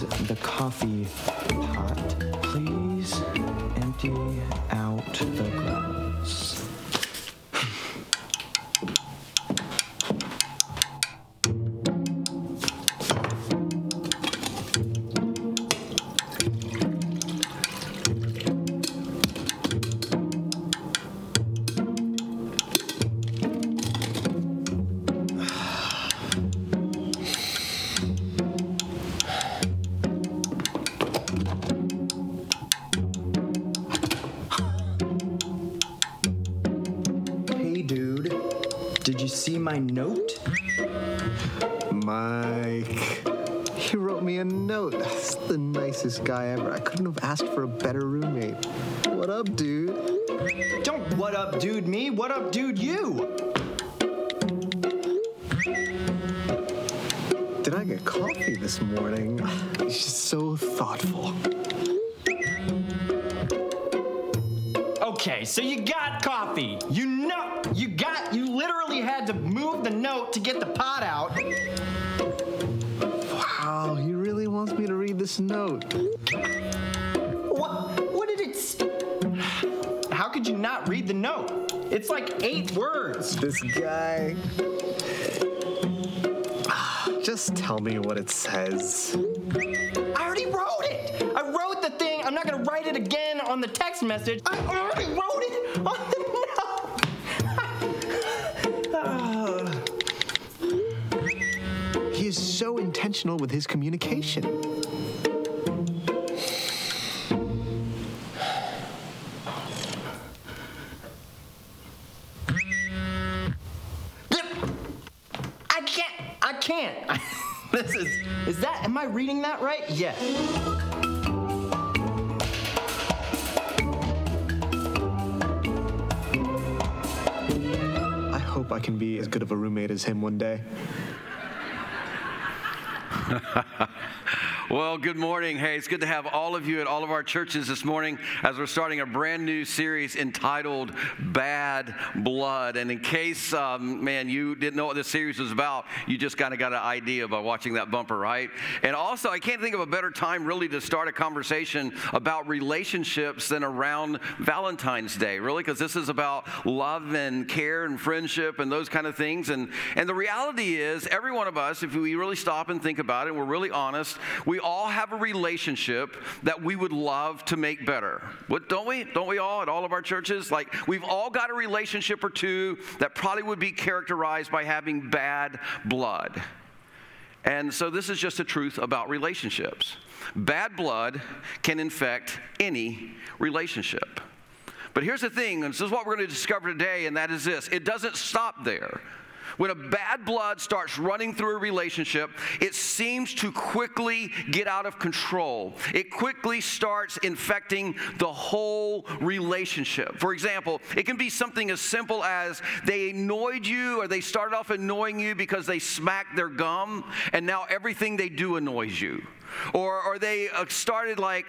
the coffee wrote me a note. That's the nicest guy ever. I couldn't have asked for a better roommate. What up, dude? Don't what up, dude, me. What up, dude, you? Did I get coffee this morning? He's just so thoughtful. Okay, so you got coffee. You know, you got, you literally had to move the note to get the pot out. This note. What, what did it s- How could you not read the note? It's like eight words. This guy. Just tell me what it says. I already wrote it. I wrote the thing. I'm not gonna write it again on the text message. I already wrote it on the note. He is so intentional with his communication. Am I reading that right? Yes. I hope I can be as good of a roommate as him one day. Well, good morning. Hey, it's good to have all of you at all of our churches this morning as we're starting a brand new series entitled Bad Blood. And in case, um, man, you didn't know what this series was about, you just kind of got an idea by watching that bumper, right? And also, I can't think of a better time really to start a conversation about relationships than around Valentine's Day, really, because this is about love and care and friendship and those kind of things. And, and the reality is, every one of us, if we really stop and think about it, we're really honest, we all have a relationship that we would love to make better. What don't we? Don't we all at all of our churches? Like we've all got a relationship or two that probably would be characterized by having bad blood. And so this is just a truth about relationships. Bad blood can infect any relationship. But here's the thing, and this is what we're going to discover today, and that is this it doesn't stop there. When a bad blood starts running through a relationship, it seems to quickly get out of control. It quickly starts infecting the whole relationship. For example, it can be something as simple as they annoyed you or they started off annoying you because they smacked their gum, and now everything they do annoys you. Or, or they uh, started like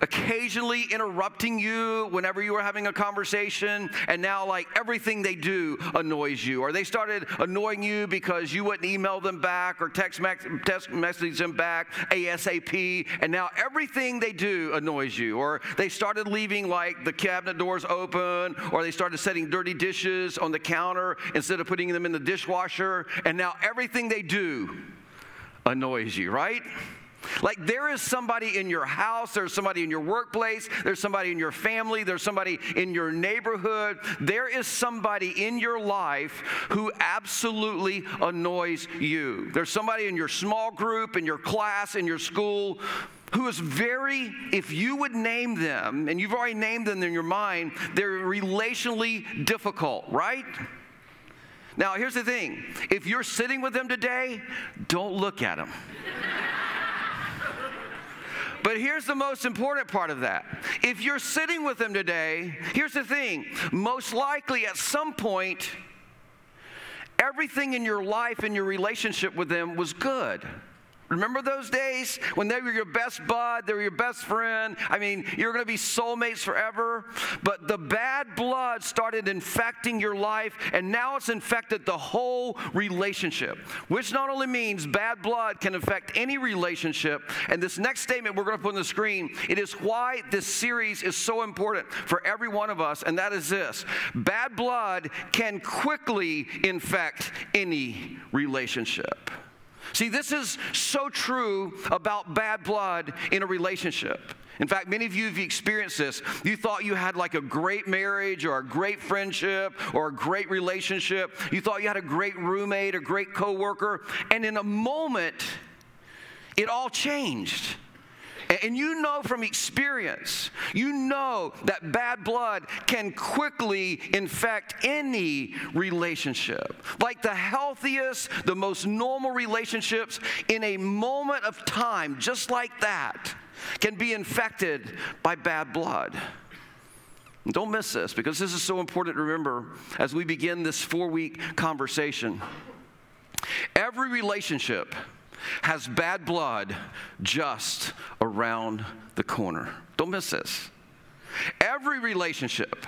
occasionally interrupting you whenever you were having a conversation, and now like everything they do annoys you. Or they started annoying you because you wouldn't email them back or text, me- text message them back ASAP, and now everything they do annoys you. Or they started leaving like the cabinet doors open, or they started setting dirty dishes on the counter instead of putting them in the dishwasher, and now everything they do annoys you, right? Like there is somebody in your house, there's somebody in your workplace, there's somebody in your family, there's somebody in your neighborhood. There is somebody in your life who absolutely annoys you. There's somebody in your small group, in your class, in your school who is very, if you would name them, and you've already named them in your mind, they're relationally difficult, right? Now, here's the thing if you're sitting with them today, don't look at them. But here's the most important part of that. If you're sitting with them today, here's the thing most likely at some point, everything in your life and your relationship with them was good. Remember those days when they were your best bud, they were your best friend? I mean, you're going to be soulmates forever. But the bad blood started infecting your life, and now it's infected the whole relationship, which not only means bad blood can affect any relationship. And this next statement we're going to put on the screen, it is why this series is so important for every one of us, and that is this bad blood can quickly infect any relationship. See, this is so true about bad blood in a relationship. In fact, many of you have experienced this. You thought you had like a great marriage or a great friendship or a great relationship. You thought you had a great roommate, a great coworker, and in a moment, it all changed. And you know from experience, you know that bad blood can quickly infect any relationship. Like the healthiest, the most normal relationships, in a moment of time, just like that, can be infected by bad blood. Don't miss this because this is so important to remember as we begin this four week conversation. Every relationship has bad blood just around the corner. Don't miss this. Every relationship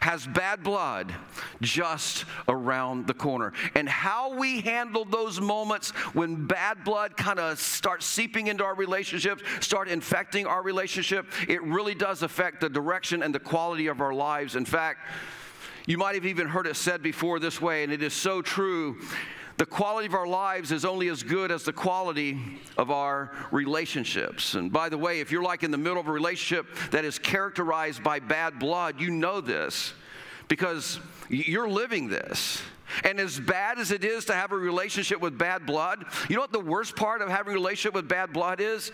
has bad blood just around the corner. And how we handle those moments when bad blood kind of starts seeping into our relationships, start infecting our relationship, it really does affect the direction and the quality of our lives. In fact, you might have even heard it said before this way, and it is so true the quality of our lives is only as good as the quality of our relationships. And by the way, if you're like in the middle of a relationship that is characterized by bad blood, you know this because you're living this. And as bad as it is to have a relationship with bad blood, you know what the worst part of having a relationship with bad blood is?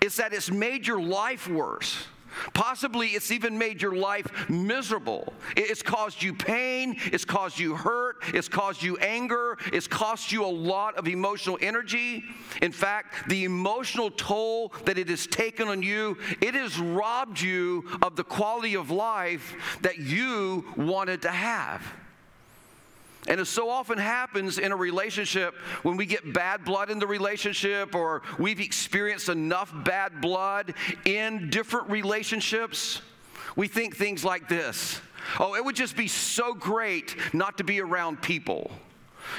It's that it's made your life worse. Possibly it's even made your life miserable. It's caused you pain, it's caused you hurt, it's caused you anger, it's cost you a lot of emotional energy. In fact, the emotional toll that it has taken on you, it has robbed you of the quality of life that you wanted to have. And it so often happens in a relationship when we get bad blood in the relationship or we've experienced enough bad blood in different relationships, we think things like this Oh, it would just be so great not to be around people.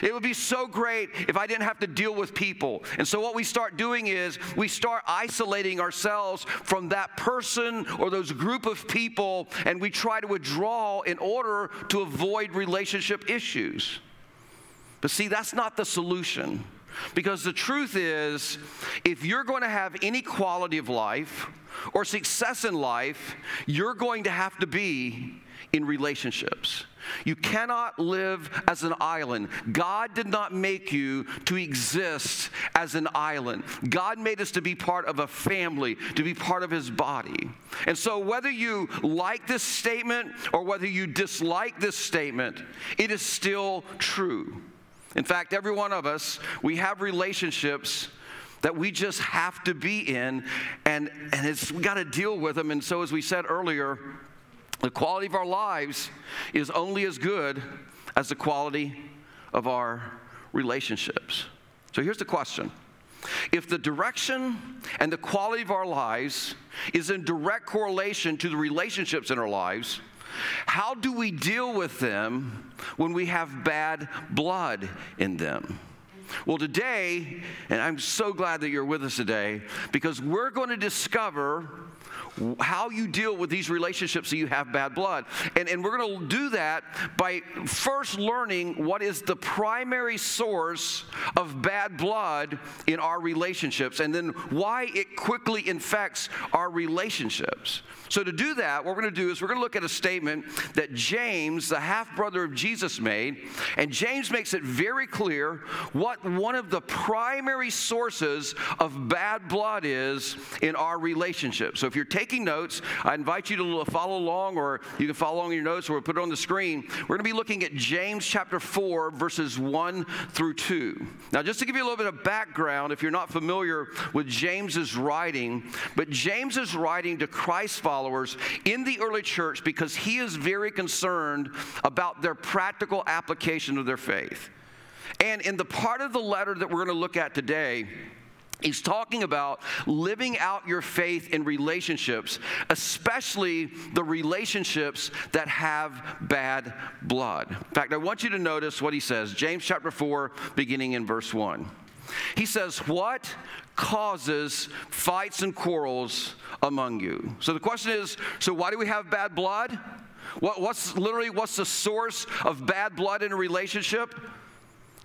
It would be so great if I didn't have to deal with people. And so, what we start doing is we start isolating ourselves from that person or those group of people, and we try to withdraw in order to avoid relationship issues. But see, that's not the solution. Because the truth is, if you're going to have any quality of life or success in life, you're going to have to be in relationships. You cannot live as an island. God did not make you to exist as an island. God made us to be part of a family, to be part of His body. And so, whether you like this statement or whether you dislike this statement, it is still true. In fact, every one of us, we have relationships that we just have to be in, and, and it's, we got to deal with them. And so, as we said earlier, the quality of our lives is only as good as the quality of our relationships. So here's the question If the direction and the quality of our lives is in direct correlation to the relationships in our lives, how do we deal with them when we have bad blood in them? Well, today, and I'm so glad that you're with us today, because we're going to discover how you deal with these relationships so you have bad blood. And, and we're going to do that by first learning what is the primary source of bad blood in our relationships and then why it quickly infects our relationships. So, to do that, what we're going to do is we're going to look at a statement that James, the half brother of Jesus, made. And James makes it very clear what one of the primary sources of bad blood is in our relationships. So, if you're taking notes, I invite you to follow along, or you can follow along in your notes, or we'll put it on the screen. We're going to be looking at James chapter 4, verses 1 through 2. Now, just to give you a little bit of background, if you're not familiar with James's writing, but James is writing to Christ followers followers in the early church because he is very concerned about their practical application of their faith. And in the part of the letter that we're going to look at today, He's talking about living out your faith in relationships, especially the relationships that have bad blood. In fact, I want you to notice what he says James chapter 4, beginning in verse 1. He says, What causes fights and quarrels among you? So the question is so why do we have bad blood? What, what's literally what's the source of bad blood in a relationship?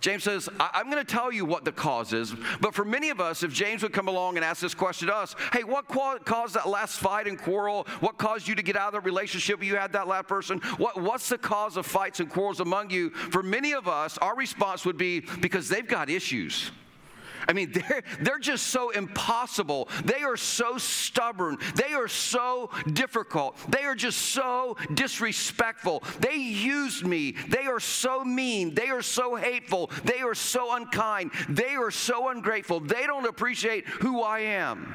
James says, I- am going to tell you what the cause is. But for many of us, if James would come along and ask this question to us, hey, what caused that last fight and quarrel? What caused you to get out of the relationship you had that last person? What, what's the cause of fights and quarrels among you? For many of us, our response would be because they've got issues. I mean, they're, they're just so impossible. They are so stubborn. They are so difficult. They are just so disrespectful. They used me. They are so mean. They are so hateful. They are so unkind. They are so ungrateful. They don't appreciate who I am.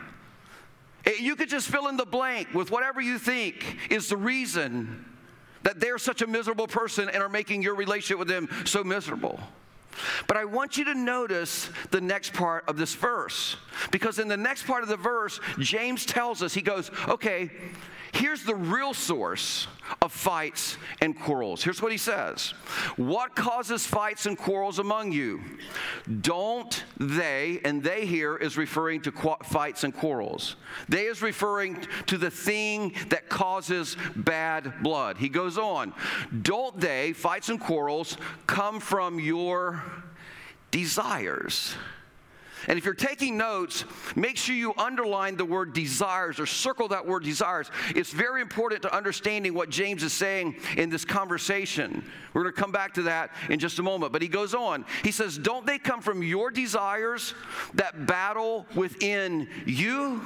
Eh, you could just fill in the blank with whatever you think is the reason that they're such a miserable person and are making your relationship with them so miserable. But I want you to notice the next part of this verse. Because in the next part of the verse, James tells us, he goes, okay, here's the real source of fights and quarrels. Here's what he says What causes fights and quarrels among you? Don't they, and they here is referring to qu- fights and quarrels. They is referring to the thing that causes bad blood. He goes on, don't they, fights and quarrels, come from your desires? And if you're taking notes, make sure you underline the word desires or circle that word desires. It's very important to understanding what James is saying in this conversation. We're going to come back to that in just a moment. But he goes on. He says, Don't they come from your desires that battle within you?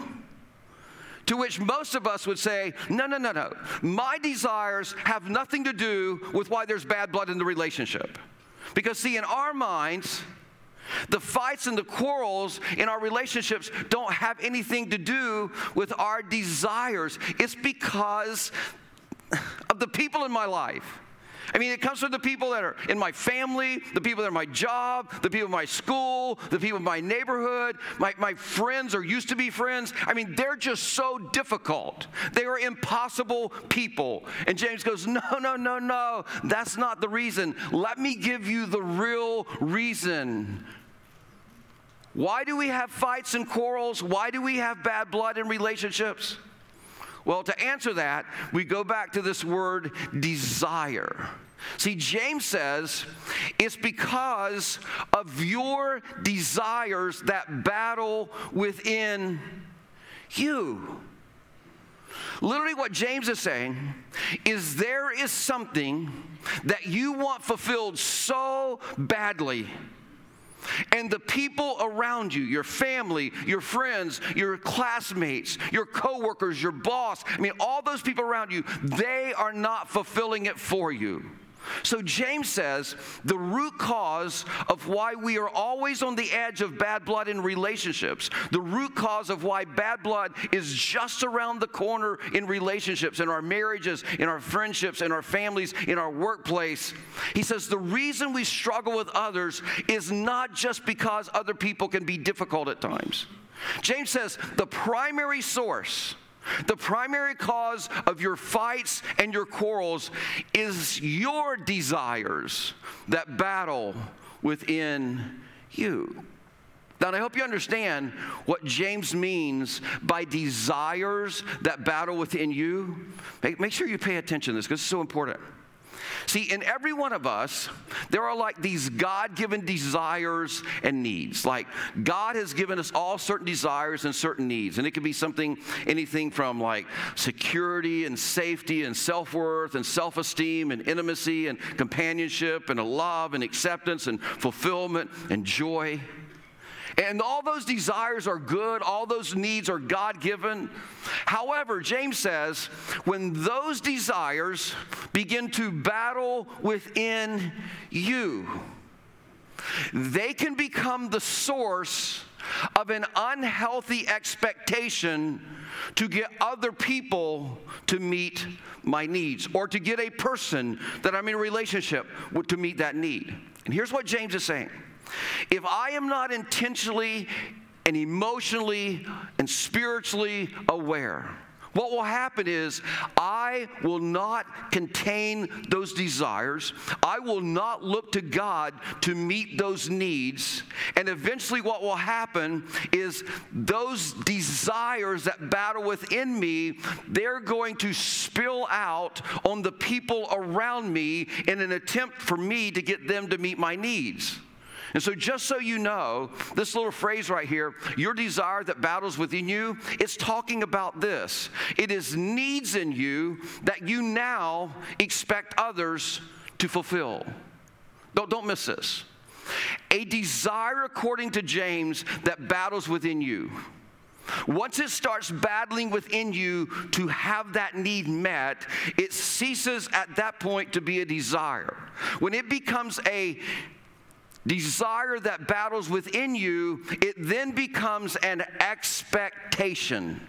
To which most of us would say, no, no, no, no. My desires have nothing to do with why there's bad blood in the relationship. Because, see, in our minds, the fights and the quarrels in our relationships don't have anything to do with our desires. It's because of the people in my life. I mean, it comes from the people that are in my family, the people that are in my job, the people in my school, the people in my neighborhood, my, my friends or used to be friends. I mean, they're just so difficult. They are impossible people. And James goes, No, no, no, no. That's not the reason. Let me give you the real reason why do we have fights and quarrels? Why do we have bad blood in relationships? Well, to answer that, we go back to this word desire. See, James says it's because of your desires that battle within you. Literally, what James is saying is there is something that you want fulfilled so badly and the people around you, your family, your friends, your classmates, your coworkers, your boss, I mean, all those people around you, they are not fulfilling it for you. So James says the root cause of why we are always on the edge of bad blood in relationships, the root cause of why bad blood is just around the corner in relationships, in our marriages, in our friendships, in our families, in our workplace. He says the reason we struggle with others is not just because other people can be difficult at times. James says the primary source the primary cause of your fights and your quarrels is your desires that battle within you. Now, I hope you understand what James means by desires that battle within you. Make, make sure you pay attention to this because it's so important. See, in every one of us, there are like these God given desires and needs. Like God has given us all certain desires and certain needs. And it can be something, anything from like security and safety and self worth and self esteem and intimacy and companionship and a love and acceptance and fulfillment and joy. And all those desires are good, all those needs are God given. However, James says, when those desires begin to battle within you, they can become the source of an unhealthy expectation to get other people to meet my needs or to get a person that I'm in a relationship with to meet that need. And here's what James is saying if I am not intentionally and emotionally and spiritually aware. What will happen is, I will not contain those desires. I will not look to God to meet those needs. And eventually, what will happen is those desires that battle within me, they're going to spill out on the people around me in an attempt for me to get them to meet my needs. And so, just so you know, this little phrase right here, your desire that battles within you, it's talking about this. It is needs in you that you now expect others to fulfill. Don't, don't miss this. A desire, according to James, that battles within you. Once it starts battling within you to have that need met, it ceases at that point to be a desire. When it becomes a desire that battles within you, it then becomes an expectation.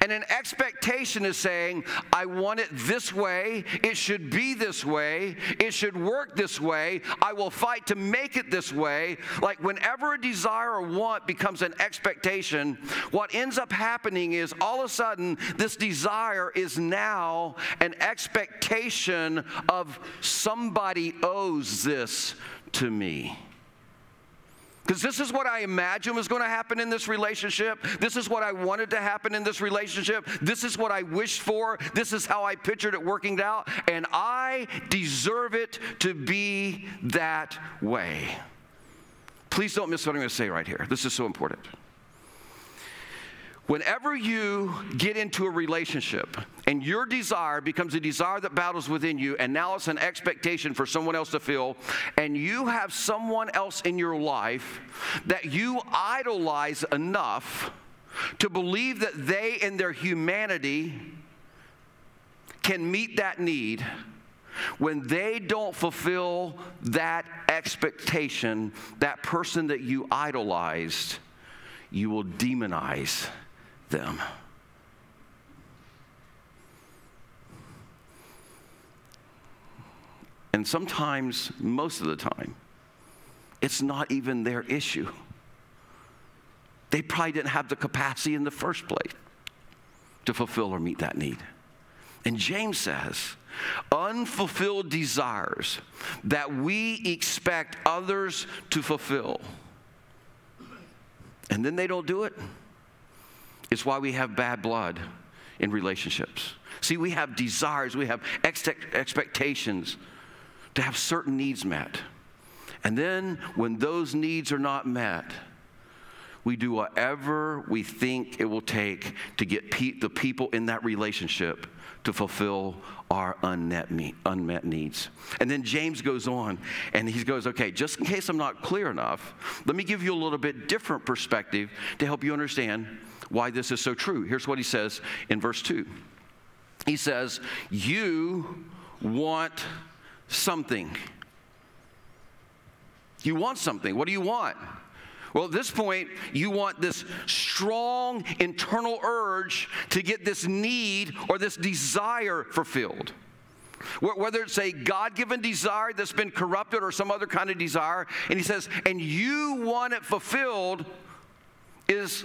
And an expectation is saying, I want it this way. It should be this way. It should work this way. I will fight to make it this way. Like whenever a desire or want becomes an expectation, what ends up happening is all of a sudden this desire is now an expectation of somebody owes this to me. Because this is what I imagine was going to happen in this relationship. This is what I wanted to happen in this relationship. This is what I wished for. This is how I pictured it working out. And I deserve it to be that way. Please don't miss what I'm going to say right here. This is so important. Whenever you get into a relationship and your desire becomes a desire that battles within you, and now it's an expectation for someone else to fill, and you have someone else in your life that you idolize enough to believe that they, in their humanity, can meet that need, when they don't fulfill that expectation, that person that you idolized, you will demonize them. And sometimes, most of the time, it's not even their issue. They probably didn't have the capacity in the first place to fulfill or meet that need. And James says, unfulfilled desires that we expect others to fulfill, and then they don't do it it's why we have bad blood in relationships. See, we have desires, we have ex- expectations to have certain needs met. And then when those needs are not met, we do whatever we think it will take to get pe- the people in that relationship to fulfill our unmet, me- unmet needs. And then James goes on and he goes, okay, just in case I'm not clear enough, let me give you a little bit different perspective to help you understand why this is so true. Here's what he says in verse 2 He says, You want something. You want something. What do you want? Well, at this point, you want this strong internal urge to get this need or this desire fulfilled. Whether it's a God given desire that's been corrupted or some other kind of desire, and he says, and you want it fulfilled, is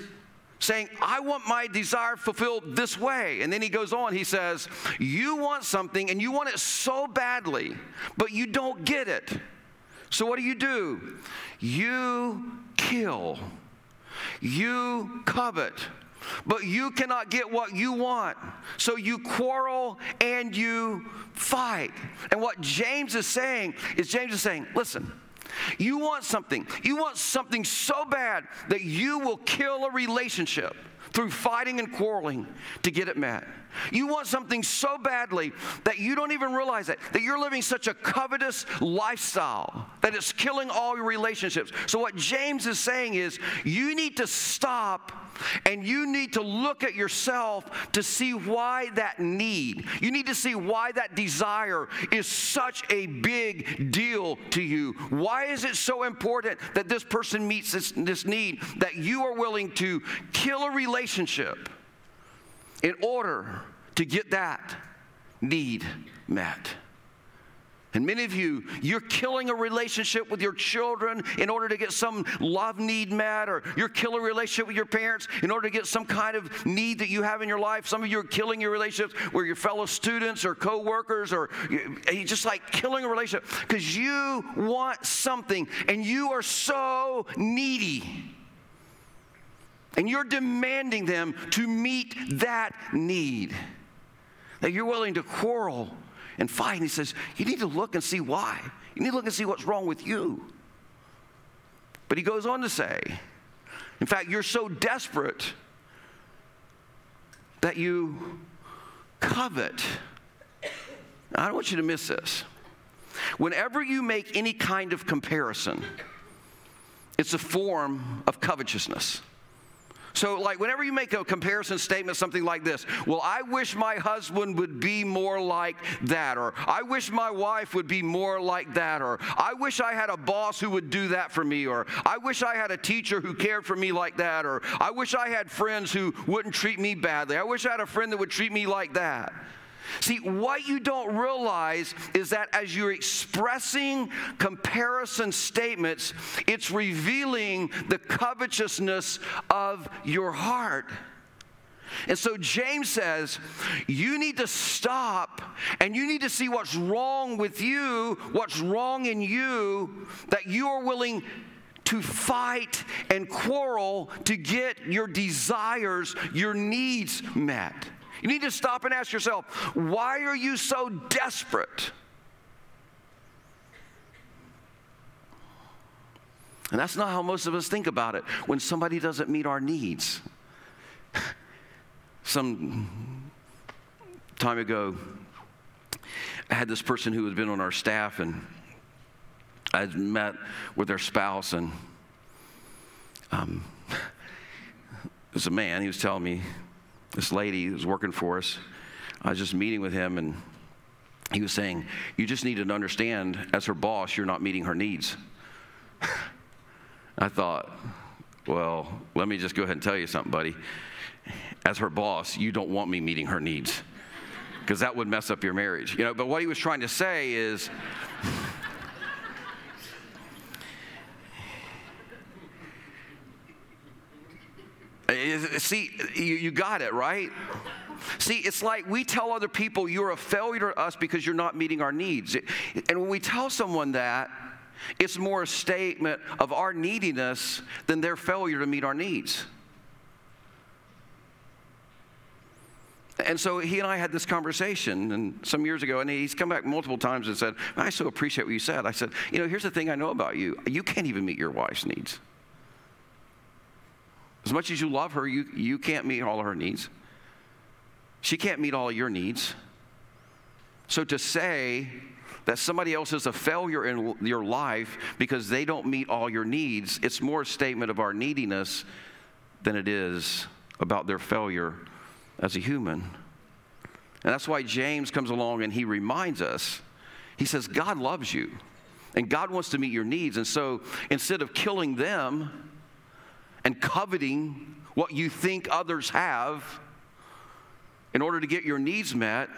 saying, I want my desire fulfilled this way. And then he goes on, he says, You want something and you want it so badly, but you don't get it. So what do you do? You kill, you covet. But you cannot get what you want. So you quarrel and you fight. And what James is saying is James is saying, listen, you want something. You want something so bad that you will kill a relationship through fighting and quarreling to get it met. You want something so badly that you don't even realize it, that you're living such a covetous lifestyle that it's killing all your relationships. So, what James is saying is, you need to stop and you need to look at yourself to see why that need, you need to see why that desire is such a big deal to you. Why is it so important that this person meets this, this need that you are willing to kill a relationship in order to get that need met? And many of you, you're killing a relationship with your children in order to get some love need met, or you're killing a relationship with your parents in order to get some kind of need that you have in your life. Some of you are killing your relationships with your fellow students or coworkers, or you just like killing a relationship because you want something and you are so needy. And you're demanding them to meet that need. That you're willing to quarrel and fight. And he says, You need to look and see why. You need to look and see what's wrong with you. But he goes on to say, In fact, you're so desperate that you covet. I don't want you to miss this. Whenever you make any kind of comparison, it's a form of covetousness. So, like, whenever you make a comparison statement, something like this, well, I wish my husband would be more like that, or I wish my wife would be more like that, or I wish I had a boss who would do that for me, or I wish I had a teacher who cared for me like that, or I wish I had friends who wouldn't treat me badly. I wish I had a friend that would treat me like that. See, what you don't realize is that as you're expressing comparison statements, it's revealing the covetousness of your heart. And so James says, you need to stop and you need to see what's wrong with you, what's wrong in you, that you are willing to fight and quarrel to get your desires, your needs met. You need to stop and ask yourself, why are you so desperate? And that's not how most of us think about it when somebody doesn't meet our needs. Some time ago, I had this person who had been on our staff, and I had met with their spouse, and um, it was a man. He was telling me this lady who was working for us. I was just meeting with him, and he was saying, You just need to understand, as her boss, you're not meeting her needs. I thought, Well, let me just go ahead and tell you something, buddy. As her boss, you don't want me meeting her needs because that would mess up your marriage. You know, but what he was trying to say is, See, you, got it, right? See, it's like we tell other people you're a failure to us because you're not meeting our needs. And when we tell someone that, it's more a statement of our neediness than their failure to meet our needs. And so he and I had this conversation and some years ago, and he's come back multiple times and said, I so appreciate what you said. I said, You know, here's the thing I know about you you can't even meet your wife's needs. As much as you love her, you, you can't meet all of her needs. She can't meet all your needs. So to say that somebody else is a failure in your life because they don't meet all your needs, it's more a statement of our neediness than it is about their failure as a human. And that's why James comes along and he reminds us he says, God loves you and God wants to meet your needs. And so instead of killing them, and coveting what you think others have in order to get your needs met,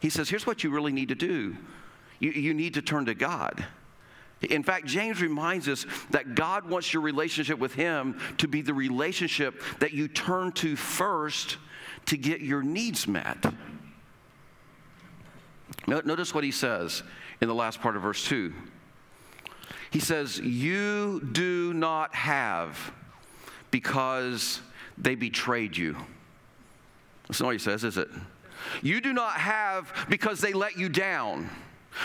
he says, here's what you really need to do you, you need to turn to God. In fact, James reminds us that God wants your relationship with Him to be the relationship that you turn to first to get your needs met. Notice what he says in the last part of verse 2. He says, You do not have because they betrayed you. That's not what he says, is it? You do not have because they let you down.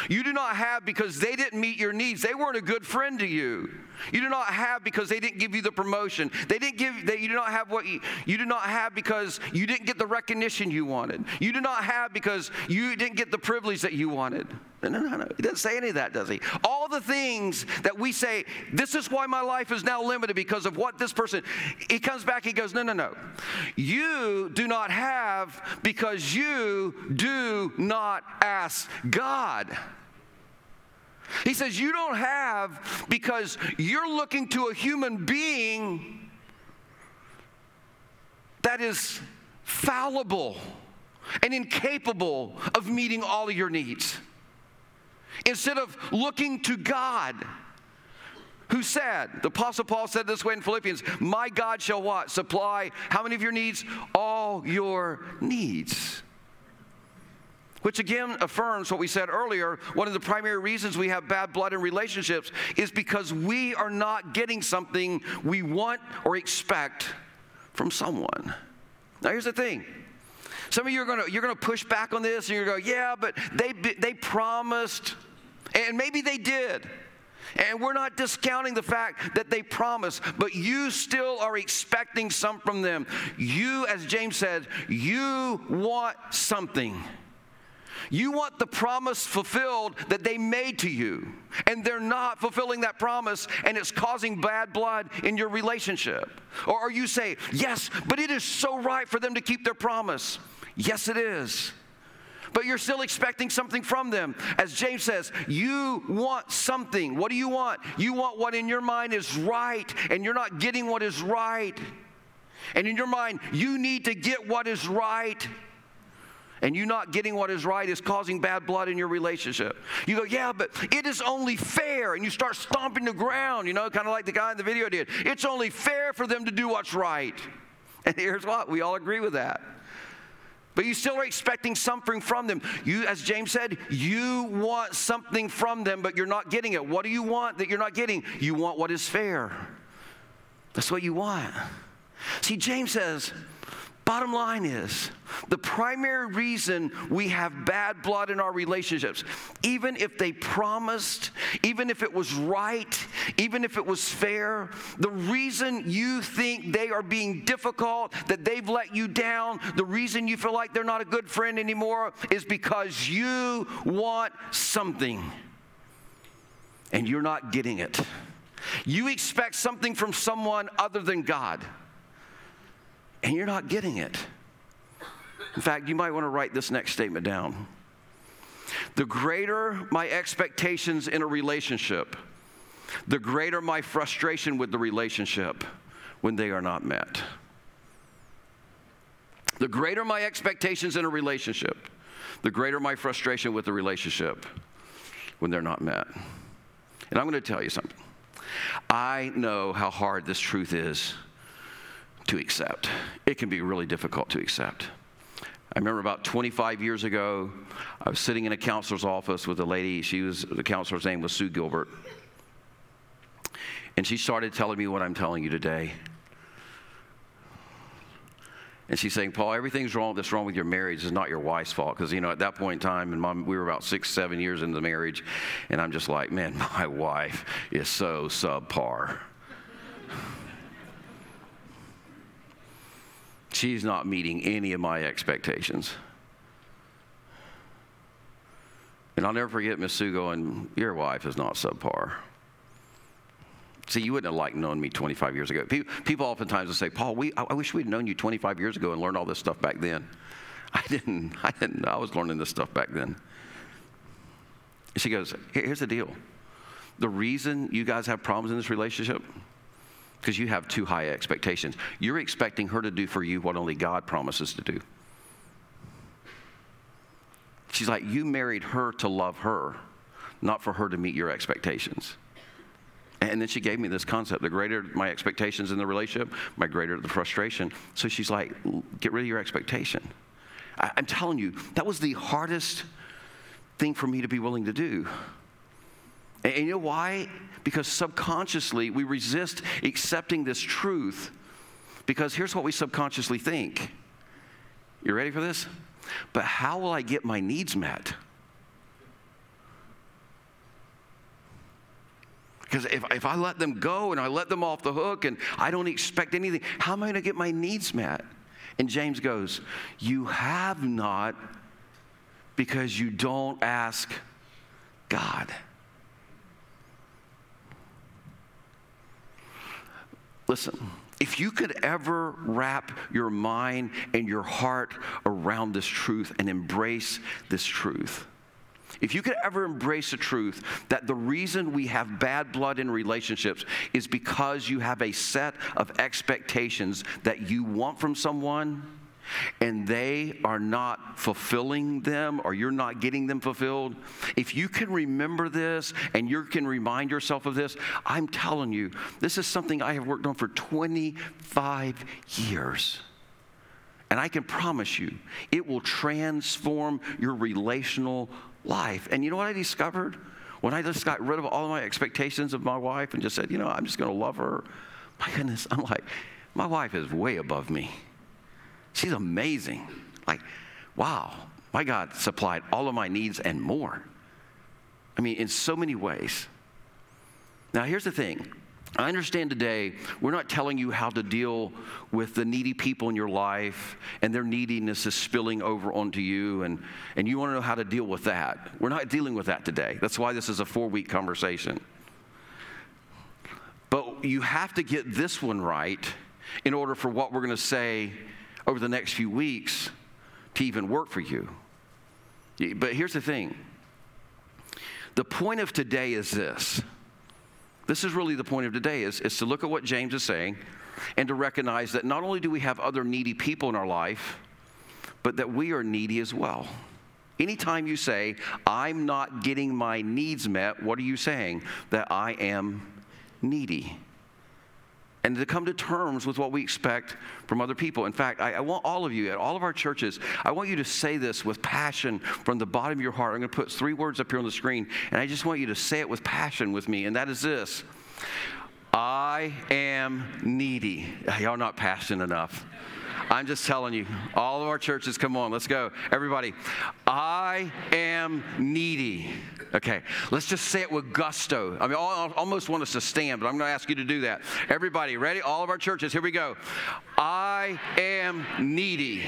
You do not have because they didn't meet your needs. They weren't a good friend to you. You do not have because they didn't give you the promotion. They didn't give that you do not have what you, you do not have because you didn't get the recognition you wanted. You do not have because you didn't get the privilege that you wanted. No, no, no. He doesn't say any of that, does he? All the things that we say, this is why my life is now limited because of what this person, he comes back, he goes, no, no, no. You do not have because you do not ask God. He says, You don't have because you're looking to a human being that is fallible and incapable of meeting all of your needs. instead of looking to God. Who said, the Apostle Paul said this way in Philippians, My God shall what? Supply how many of your needs? All your needs. Which again affirms what we said earlier. One of the primary reasons we have bad blood in relationships is because we are not getting something we want or expect from someone. Now, here's the thing. Some of you are gonna you're gonna push back on this, and you're gonna go, yeah, but they they promised, and maybe they did. And we're not discounting the fact that they promised, but you still are expecting some from them. You, as James said, you want something. You want the promise fulfilled that they made to you, and they're not fulfilling that promise, and it's causing bad blood in your relationship. Or, you say, Yes, but it is so right for them to keep their promise. Yes, it is. But you're still expecting something from them. As James says, you want something. What do you want? You want what in your mind is right, and you're not getting what is right. And in your mind, you need to get what is right and you not getting what is right is causing bad blood in your relationship. You go, yeah, but it is only fair. And you start stomping the ground, you know, kind of like the guy in the video did. It's only fair for them to do what's right. And here's what we all agree with that. But you still are expecting something from them. You, as James said, you want something from them, but you're not getting it. What do you want that you're not getting? You want what is fair. That's what you want. See, James says, Bottom line is the primary reason we have bad blood in our relationships, even if they promised, even if it was right, even if it was fair, the reason you think they are being difficult, that they've let you down, the reason you feel like they're not a good friend anymore is because you want something and you're not getting it. You expect something from someone other than God and you're not getting it. In fact, you might want to write this next statement down. The greater my expectations in a relationship, the greater my frustration with the relationship when they are not met. The greater my expectations in a relationship, the greater my frustration with the relationship when they're not met. And I'm going to tell you something. I know how hard this truth is to accept. It can be really difficult to accept. I remember about 25 years ago, I was sitting in a counselor's office with a lady. She was the counselor's name was Sue Gilbert, and she started telling me what I'm telling you today. And she's saying, Paul, everything's wrong that's wrong with your marriage is not your wife's fault. Because, you know, at that point in time, and we were about six, seven years into the marriage, and I'm just like, man, my wife is so subpar. She's not meeting any of my expectations. And I'll never forget Miss Sue going, Your wife is not subpar. See, you wouldn't have liked knowing me 25 years ago. People, oftentimes will say, Paul, we, I wish we'd known you 25 years ago and learned all this stuff back then. I didn't, I didn't, I was learning this stuff back then. She goes, Here's the deal. The reason you guys have problems in this relationship because you have too high expectations. You're expecting her to do for you what only God promises to do. She's like, You married her to love her, not for her to meet your expectations. And then she gave me this concept the greater my expectations in the relationship, my greater the frustration. So she's like, Get rid of your expectation. I, I'm telling you, that was the hardest thing for me to be willing to do. And you know why? Because subconsciously we resist accepting this truth because here's what we subconsciously think. You ready for this? But how will I get my needs met? Because if, if I let them go and I let them off the hook and I don't expect anything, how am I going to get my needs met? And James goes, You have not because you don't ask God. Listen, if you could ever wrap your mind and your heart around this truth and embrace this truth, if you could ever embrace the truth that the reason we have bad blood in relationships is because you have a set of expectations that you want from someone and they are not fulfilling them or you're not getting them fulfilled, if you can remember this and you can remind yourself of this, I'm telling you, this is something I have worked on for 25 years. And I can promise you, it will transform your relational life. And you know what I discovered? When I just got rid of all of my expectations of my wife and just said, you know, I'm just going to love her, my goodness, I'm like, my wife is way above me. She's amazing. Like, wow, my God supplied all of my needs and more. I mean, in so many ways. Now, here's the thing. I understand today we're not telling you how to deal with the needy people in your life and their neediness is spilling over onto you and, and you want to know how to deal with that. We're not dealing with that today. That's why this is a four week conversation. But you have to get this one right in order for what we're going to say over the next few weeks to even work for you. But here's the thing the point of today is this. This is really the point of today is, is to look at what James is saying and to recognize that not only do we have other needy people in our life, but that we are needy as well. Anytime you say, I'm not getting my needs met, what are you saying? That I am needy and to come to terms with what we expect from other people. In fact, I, I, want all of you at all of our churches, I want you to say this with passion from the bottom of your heart. I'm going to put three words up here on the screen, and I just want you to say it with passion with me, and that is this I am needy. Y'all not passionate enough. I'm just telling you, all of our churches, come on, let's go. Everybody, I am needy. Okay, let's just say it with gusto. I mean, I almost want us to stand, but I'm going to ask you to do that. Everybody, ready? All of our churches, here we go. I am needy.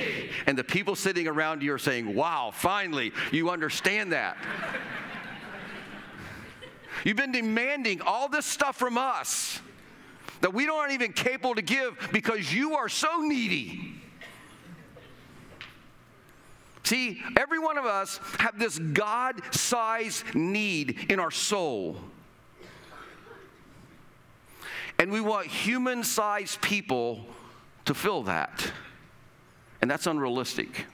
And the people sitting around you are saying, wow, finally, you understand that. You've been demanding all this stuff from us that we aren't even capable to give because you are so needy. See, every one of us have this God-sized need in our soul. And we want human-sized people to fill that. And that's unrealistic.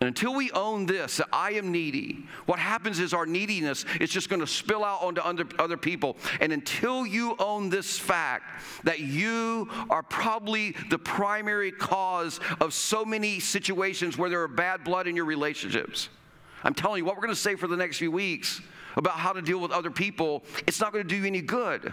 And until we own this, that I am needy, what happens is our neediness is just going to spill out onto other people. And until you own this fact that you are probably the primary cause of so many situations where there are bad blood in your relationships, I'm telling you, what we're going to say for the next few weeks about how to deal with other people, it's not going to do you any good.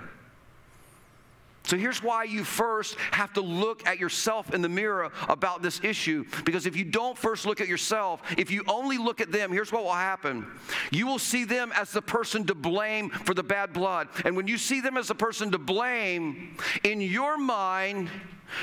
So here's why you first have to look at yourself in the mirror about this issue. Because if you don't first look at yourself, if you only look at them, here's what will happen. You will see them as the person to blame for the bad blood. And when you see them as the person to blame, in your mind,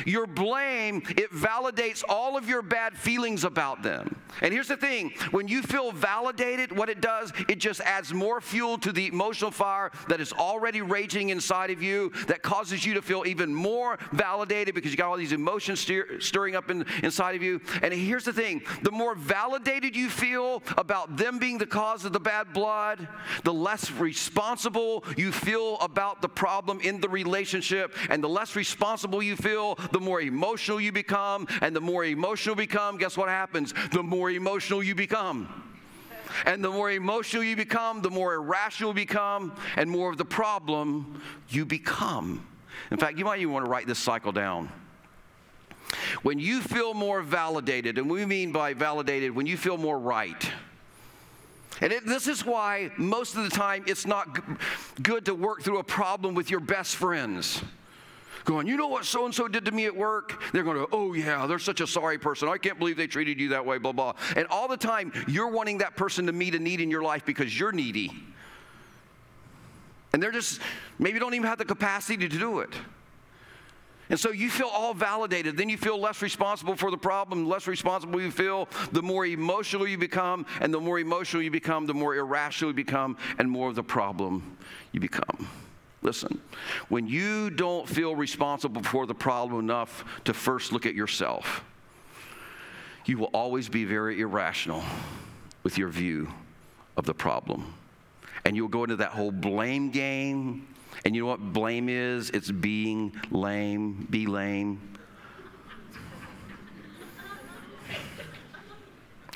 your blame, it validates all of your bad feelings about them. And here's the thing when you feel validated, what it does, it just adds more fuel to the emotional fire that is already raging inside of you, that causes you to feel even more validated because you got all these emotions stir- stirring up in, inside of you. And here's the thing the more validated you feel about them being the cause of the bad blood, the less responsible you feel about the problem in the relationship, and the less responsible you feel the more emotional you become. And the more emotional you become, guess what happens? The more emotional you become. And the more emotional you become, the more irrational you become, and more of the problem you become. In fact, you might even want to write this cycle down. When you feel more validated, and we mean by validated, when you feel more right, and it, this is why most of the time it's not g- good to work through a problem with your best friends going, You know what so and so did to me at work? They're going to, Oh, yeah, they're such a sorry person. I can't believe they treated you that way, blah, blah. And all the time, you're wanting that person to meet a need in your life because you're needy. And they're just, maybe don't even have the capacity to do it. And so you feel all validated. Then you feel less responsible for the problem. less responsible you feel, the more emotional you become. And the more emotional you become, the more irrational you become, and more of the problem you become. Listen, when you don't feel responsible for the problem enough to first look at yourself, you will always be very irrational with your view of the problem. And you'll go into that whole blame game. And you know what blame is? It's being lame, be lame.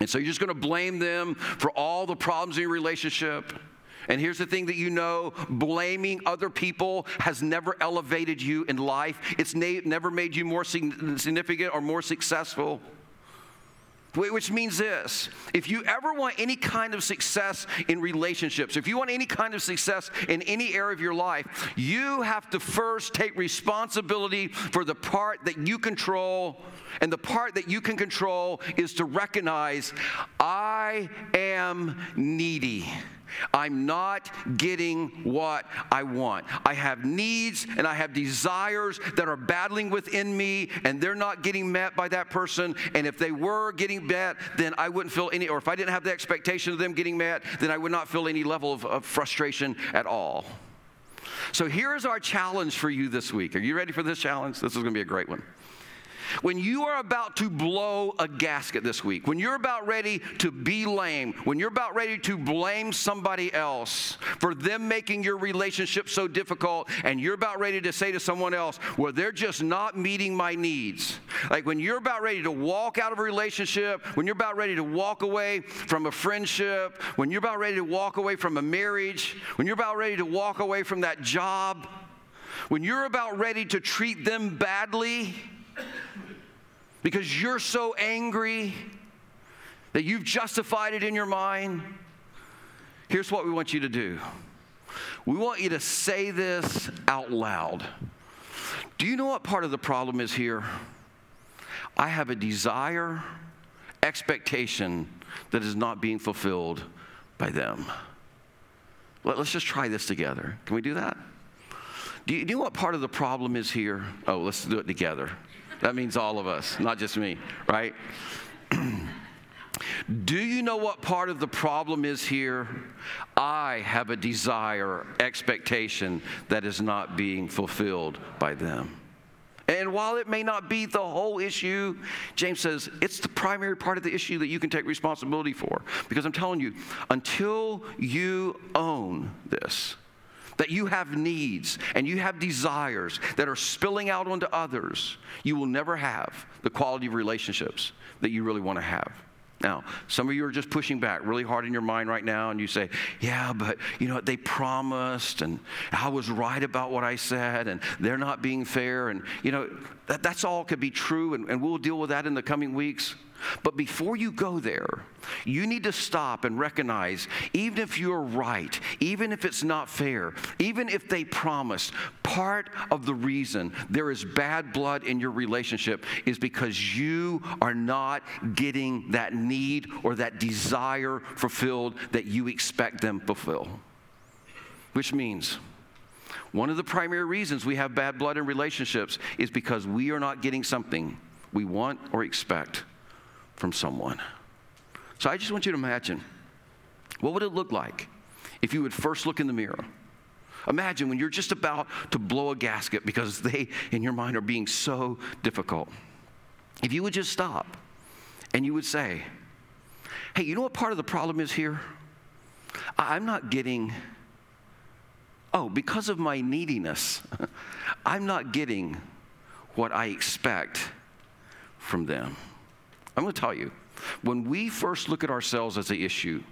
And so you're just going to blame them for all the problems in your relationship. And here's the thing that you know blaming other people has never elevated you in life, it's na- never made you more significant or more successful. Which means this if you ever want any kind of success in relationships, if you want any kind of success in any area of your life, you have to first take responsibility for the part that you control. And the part that you can control is to recognize I am needy. I'm not getting what I want. I have needs and I have desires that are battling within me, and they're not getting met by that person. And if they were getting met, then I wouldn't feel any, or if I didn't have the expectation of them getting met, then I would not feel any level of, of frustration at all. So here's our challenge for you this week. Are you ready for this challenge? This is going to be a great one. When you are about to blow a gasket this week, when you're about ready to be lame, when you're about ready to blame somebody else for them making your relationship so difficult, and you're about ready to say to someone else, well, they're just not meeting my needs. Like when you're about ready to walk out of a relationship, when you're about ready to walk away from a friendship, when you're about ready to walk away from a marriage, when you're about ready to walk away from that job, when you're about ready to treat them badly, because you're so angry that you've justified it in your mind, here's what we want you to do. We want you to say this out loud. Do you know what part of the problem is here? I have a desire, expectation that is not being fulfilled by them. Let, us just try this together. Can we do that? Do you, do you know what part of the problem is here? Oh, let's do it together. That means all of us, not just me, right? Do you know what part of the problem is here? I have a desire, expectation that is not being fulfilled by them. And while it may not be the whole issue, James says it's the primary part of the issue that you can take responsibility for. Because I'm telling you, until you own this, that you have needs and you have desires that are spilling out onto others, you will never have the quality of relationships that you really want to have. Now, some of you are just pushing back really hard in your mind right now, and you say, Yeah, but you know, they promised, and I was right about what I said, and they're not being fair. And you know, that, that's all could be true, and, and we'll deal with that in the coming weeks. But before you go there, you need to stop and recognize even if you're right, even if it's not fair, even if they promised, part of the reason there is bad blood in your relationship is because you are not getting that need or that desire fulfilled that you expect them to fulfill. Which means, one of the primary reasons we have bad blood in relationships is because we are not getting something we want or expect from someone. So I just want you to imagine what would it look like if you would first look in the mirror? Imagine when you're just about to blow a gasket because they, in your mind, are being so difficult. If you would just stop and you would say, Hey, you know what part of the problem is here? I'm not getting, oh, because of my neediness, I'm not getting what I expect from them. I'm going to tell you, when we first look at ourselves as the issue,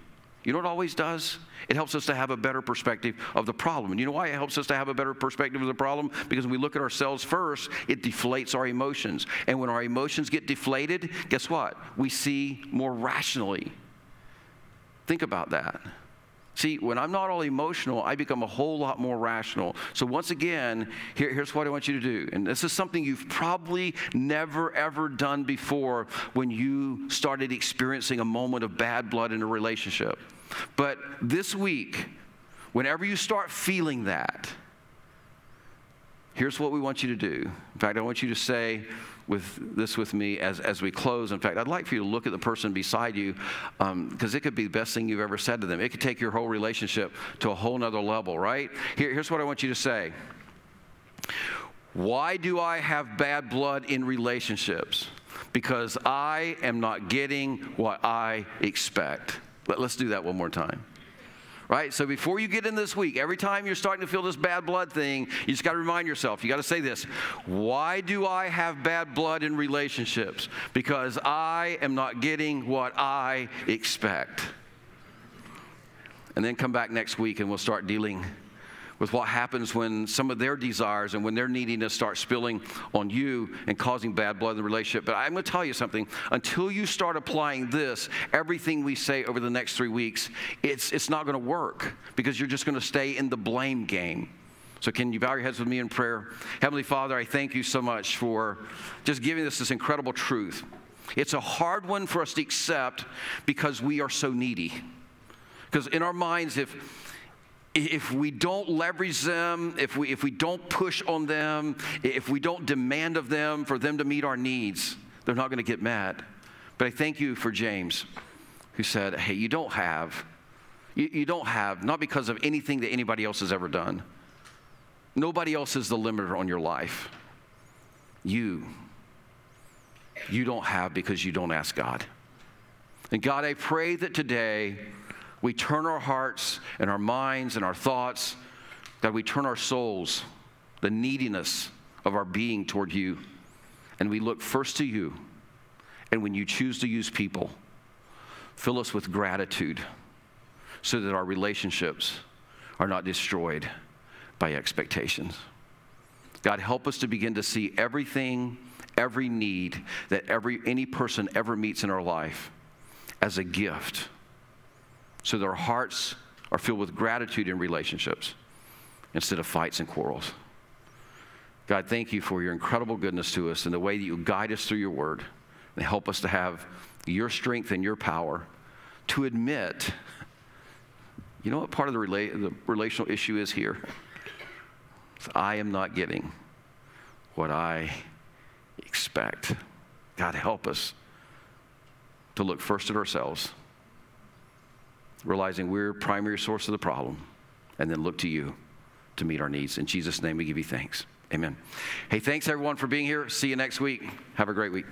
you know what it always does? It helps us to have a better perspective of the problem. And you know why it helps us to have a better perspective of the problem? Because when we look at ourselves first, it deflates our emotions. And when our emotions get deflated, guess what? We see more rationally. Think about that. See, when I'm not all emotional, I become a whole lot more rational. So, once again, here, here's what I want you to do. And this is something you've probably never, ever done before when you started experiencing a moment of bad blood in a relationship. But this week, whenever you start feeling that, here's what we want you to do. In fact, I want you to say, with this with me as, as we close. In fact, I'd like for you to look at the person beside you because um, it could be the best thing you've ever said to them. It could take your whole relationship to a whole nother level, right? Here, here's what I want you to say Why do I have bad blood in relationships? Because I am not getting what I expect. Let, let's do that one more time. Right? So before you get in this week, every time you're starting to feel this bad blood thing, you just got to remind yourself, you got to say this Why do I have bad blood in relationships? Because I am not getting what I expect. And then come back next week and we'll start dealing with what happens when some of their desires and when their neediness starts spilling on you and causing bad blood in the relationship. But I'm going to tell you something. Until you start applying this, everything we say over the next three weeks, it's, it's not going to work because you're just going to stay in the blame game. So, can you bow your heads with me in prayer? Heavenly Father, I thank you so much for just giving us this incredible truth. It's a hard one for us to accept because we are so needy. Because in our minds, if if we don't leverage them, if we, if we don't push on them, if we don't demand of them for them to meet our needs, they're not going to get mad. But I thank you for James, who said, Hey, you don't have, you, you don't have, not because of anything that anybody else has ever done. Nobody else is the limiter on your life. You, you don't have because you don't ask God. And God, I pray that today, we turn our hearts and our minds and our thoughts, that we turn our souls, the neediness of our being toward you, and we look first to you. And when you choose to use people, fill us with gratitude so that our relationships are not destroyed by expectations. God, help us to begin to see everything, every need that every, any person ever meets in our life as a gift so our hearts are filled with gratitude in relationships instead of fights and quarrels. God, thank you for your incredible goodness to us and the way that you guide us through your word and help us to have your strength and your power to admit you know what part of the, rela- the relational issue is here? I am not getting what I expect. God, help us to look first at ourselves realizing we're primary source of the problem, and then look to you to meet our needs. In Jesus' name, we give you thanks. Amen. Hey, thanks everyone for being here. See you next week. Have a great week.